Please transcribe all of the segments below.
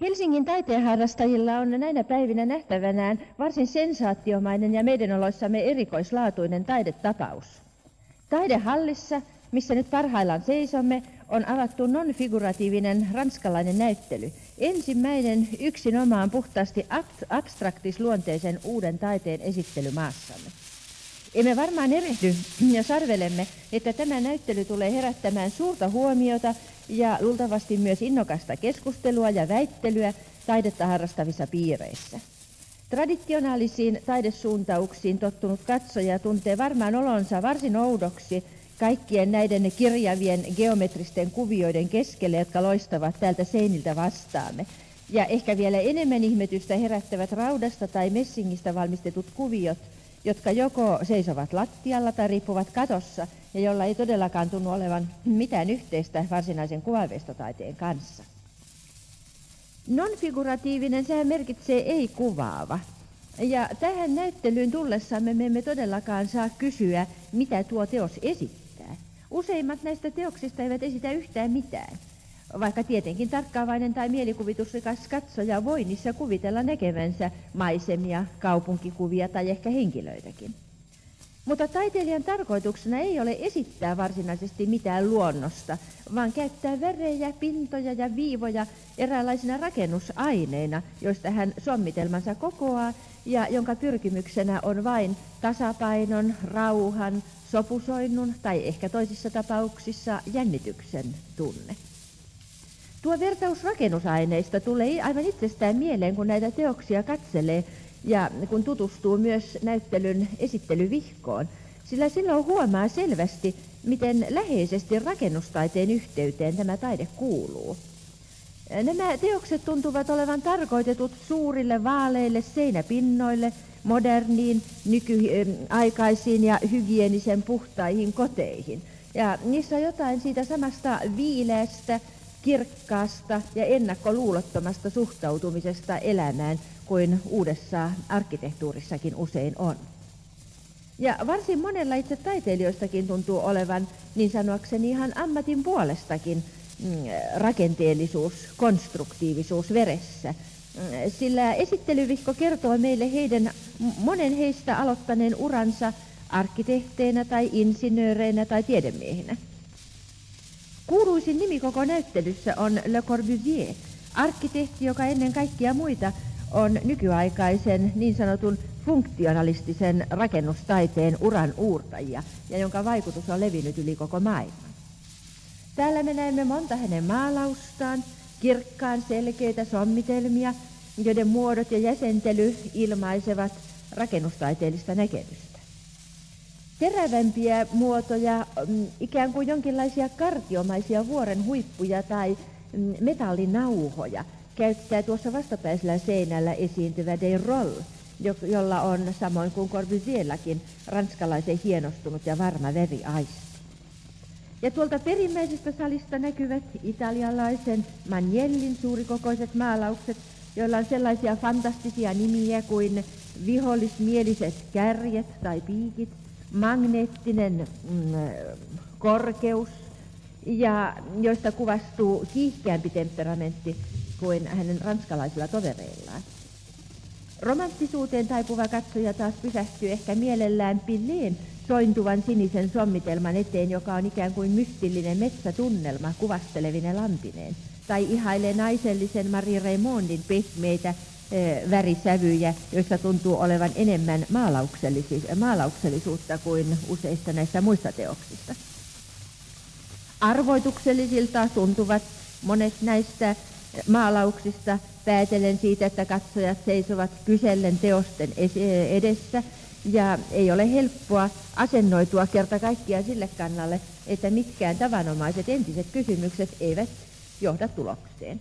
Helsingin taiteenharrastajilla on näinä päivinä nähtävänään varsin sensaatiomainen ja meidän oloissamme erikoislaatuinen taidetapaus. Taidehallissa, missä nyt parhaillaan seisomme, on avattu non-figuratiivinen ranskalainen näyttely. Ensimmäinen yksinomaan puhtaasti abstraktisluonteisen uuden taiteen esittely maassamme. Emme varmaan erehdy ja sarvelemme, että tämä näyttely tulee herättämään suurta huomiota ja luultavasti myös innokasta keskustelua ja väittelyä taidetta harrastavissa piireissä. Traditionaalisiin taidesuuntauksiin tottunut katsoja tuntee varmaan olonsa varsin oudoksi kaikkien näiden kirjavien geometristen kuvioiden keskelle, jotka loistavat täältä seiniltä vastaamme. Ja ehkä vielä enemmän ihmetystä herättävät raudasta tai messingistä valmistetut kuviot, jotka joko seisovat lattialla tai riippuvat katossa ja jolla ei todellakaan tunnu olevan mitään yhteistä varsinaisen kuvaveistotaiteen kanssa. Non-figuratiivinen, sehän merkitsee ei-kuvaava. Ja tähän näyttelyyn tullessamme me emme todellakaan saa kysyä, mitä tuo teos esittää. Useimmat näistä teoksista eivät esitä yhtään mitään, vaikka tietenkin tarkkaavainen tai mielikuvitusrikas katsoja voi niissä kuvitella näkevänsä maisemia, kaupunkikuvia tai ehkä henkilöitäkin. Mutta taiteilijan tarkoituksena ei ole esittää varsinaisesti mitään luonnosta, vaan käyttää värejä, pintoja ja viivoja eräänlaisina rakennusaineina, joista hän sommitelmansa kokoaa ja jonka pyrkimyksenä on vain tasapainon, rauhan, sopusoinnun tai ehkä toisissa tapauksissa jännityksen tunne. Tuo vertaus rakennusaineista tulee aivan itsestään mieleen, kun näitä teoksia katselee ja kun tutustuu myös näyttelyn esittelyvihkoon, sillä silloin huomaa selvästi, miten läheisesti rakennustaiteen yhteyteen tämä taide kuuluu. Nämä teokset tuntuvat olevan tarkoitetut suurille vaaleille seinäpinnoille, moderniin, nykyaikaisiin ja hygienisen puhtaihin koteihin. Ja niissä on jotain siitä samasta viileästä, kirkkaasta ja ennakkoluulottomasta suhtautumisesta elämään kuin uudessa arkkitehtuurissakin usein on. Ja varsin monella itse taiteilijoistakin tuntuu olevan niin sanoakseni ihan ammatin puolestakin mm, rakenteellisuus, konstruktiivisuus veressä. Mm, sillä esittelyvihko kertoo meille heidän monen heistä aloittaneen uransa arkkitehteinä tai insinööreinä tai tiedemiehinä. Kuuluisin nimi koko näyttelyssä on Le Corbusier, arkkitehti, joka ennen kaikkia muita on nykyaikaisen niin sanotun funktionalistisen rakennustaiteen uran uurtajia ja jonka vaikutus on levinnyt yli koko maailman. Täällä me näemme monta hänen maalaustaan, kirkkaan selkeitä sommitelmia, joiden muodot ja jäsentely ilmaisevat rakennustaiteellista näkemystä. Terävämpiä muotoja, mm, ikään kuin jonkinlaisia kartiomaisia vuoren huippuja tai mm, metallinauhoja – käyttää tuossa vastapäisellä seinällä esiintyvä De Roll, jolla on samoin kuin Corbusierllakin ranskalaisen hienostunut ja varma veriaisti. Ja tuolta perimmäisestä salista näkyvät italialaisen Magnellin suurikokoiset maalaukset, joilla on sellaisia fantastisia nimiä kuin vihollismieliset kärjet tai piikit, magneettinen mm, korkeus, ja joista kuvastuu kiihkeämpi temperamentti kuin hänen ranskalaisilla tovereillaan. Romanttisuuteen taipuva katsoja taas pysähtyy ehkä mielellään pilleen sointuvan sinisen sommitelman eteen, joka on ikään kuin mystillinen metsätunnelma kuvastelevine lampineen, tai ihailee naisellisen Marie Raymondin pehmeitä värisävyjä, joissa tuntuu olevan enemmän maalauksellisuutta kuin useissa näistä muista teoksista. Arvoituksellisilta tuntuvat monet näistä maalauksista päätellen siitä, että katsojat seisovat kysellen teosten edessä ja ei ole helppoa asennoitua kerta kaikkiaan sille kannalle, että mitkään tavanomaiset entiset kysymykset eivät johda tulokseen.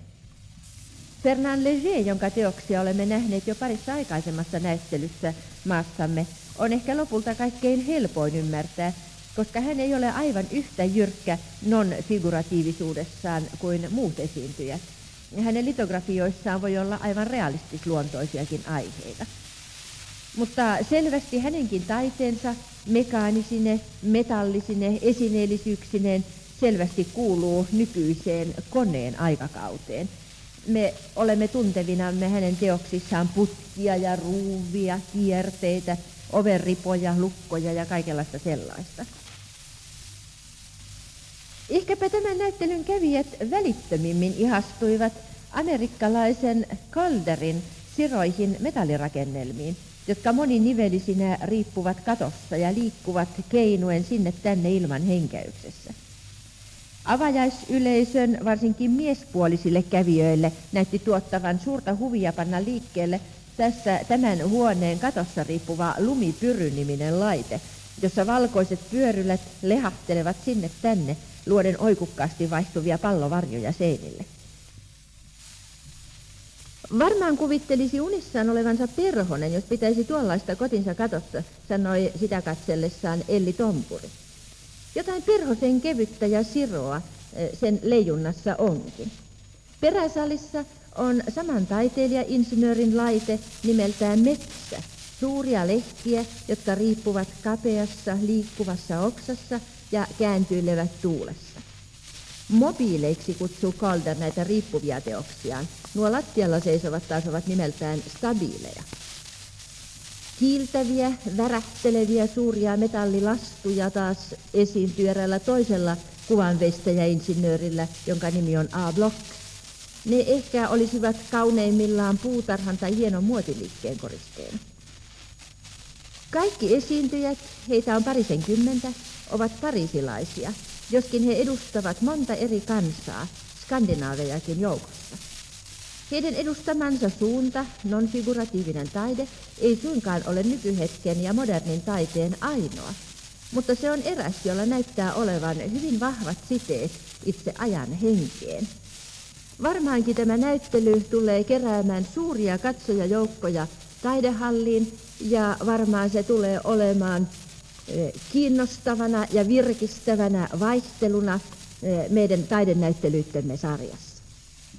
Fernand Leger, jonka teoksia olemme nähneet jo parissa aikaisemmassa näyttelyssä maassamme, on ehkä lopulta kaikkein helpoin ymmärtää, koska hän ei ole aivan yhtä jyrkkä non-figuratiivisuudessaan kuin muut esiintyjät hänen litografioissaan voi olla aivan realistisluontoisiakin aiheita. Mutta selvästi hänenkin taiteensa mekaanisine, metallisine, esineellisyyksineen selvästi kuuluu nykyiseen koneen aikakauteen. Me olemme tuntevinamme hänen teoksissaan putkia ja ruuvia, kierteitä, overripoja, lukkoja ja kaikenlaista sellaista. Ehkäpä tämän näyttelyn kävijät välittömimmin ihastuivat amerikkalaisen Calderin siroihin metallirakennelmiin, jotka moninivelisinä riippuvat katossa ja liikkuvat keinuen sinne tänne ilman henkäyksessä. Avajaisyleisön, varsinkin miespuolisille kävijöille, näytti tuottavan suurta huvia panna liikkeelle tässä tämän huoneen katossa riippuva lumipyryniminen laite, jossa valkoiset pyörylät lehahtelevat sinne tänne, luoden oikukkaasti vaihtuvia pallovarjoja seinille. Varmaan kuvittelisi unissaan olevansa perhonen, jos pitäisi tuollaista kotinsa katossa, sanoi sitä katsellessaan Elli Tompuri. Jotain perhosen kevyttä ja siroa eh, sen leijunnassa onkin. Peräsalissa on saman taiteilija-insinöörin laite nimeltään metsä, suuria lehtiä, jotka riippuvat kapeassa, liikkuvassa oksassa ja kääntyilevät tuulessa. Mobiileiksi kutsuu Calder näitä riippuvia teoksiaan. Nuo lattialla seisovat taas ovat nimeltään stabiileja. Kiiltäviä, värähteleviä suuria metallilastuja taas esiintyy eräällä toisella kuvanveistäjäinsinöörillä, jonka nimi on A. Block. Ne ehkä olisivat kauneimmillaan puutarhan tai hienon muotiliikkeen koristeena. Kaikki esiintyjät, heitä on parisenkymmentä, ovat parisilaisia, joskin he edustavat monta eri kansaa, skandinaavejakin joukossa. Heidän edustamansa suunta, nonfiguratiivinen taide, ei suinkaan ole nykyhetken ja modernin taiteen ainoa, mutta se on eräs, jolla näyttää olevan hyvin vahvat siteet itse ajan henkeen. Varmaankin tämä näyttely tulee keräämään suuria katsojajoukkoja taidehalliin ja varmaan se tulee olemaan eh, kiinnostavana ja virkistävänä vaihteluna eh, meidän taidenäyttelyittemme sarjassa.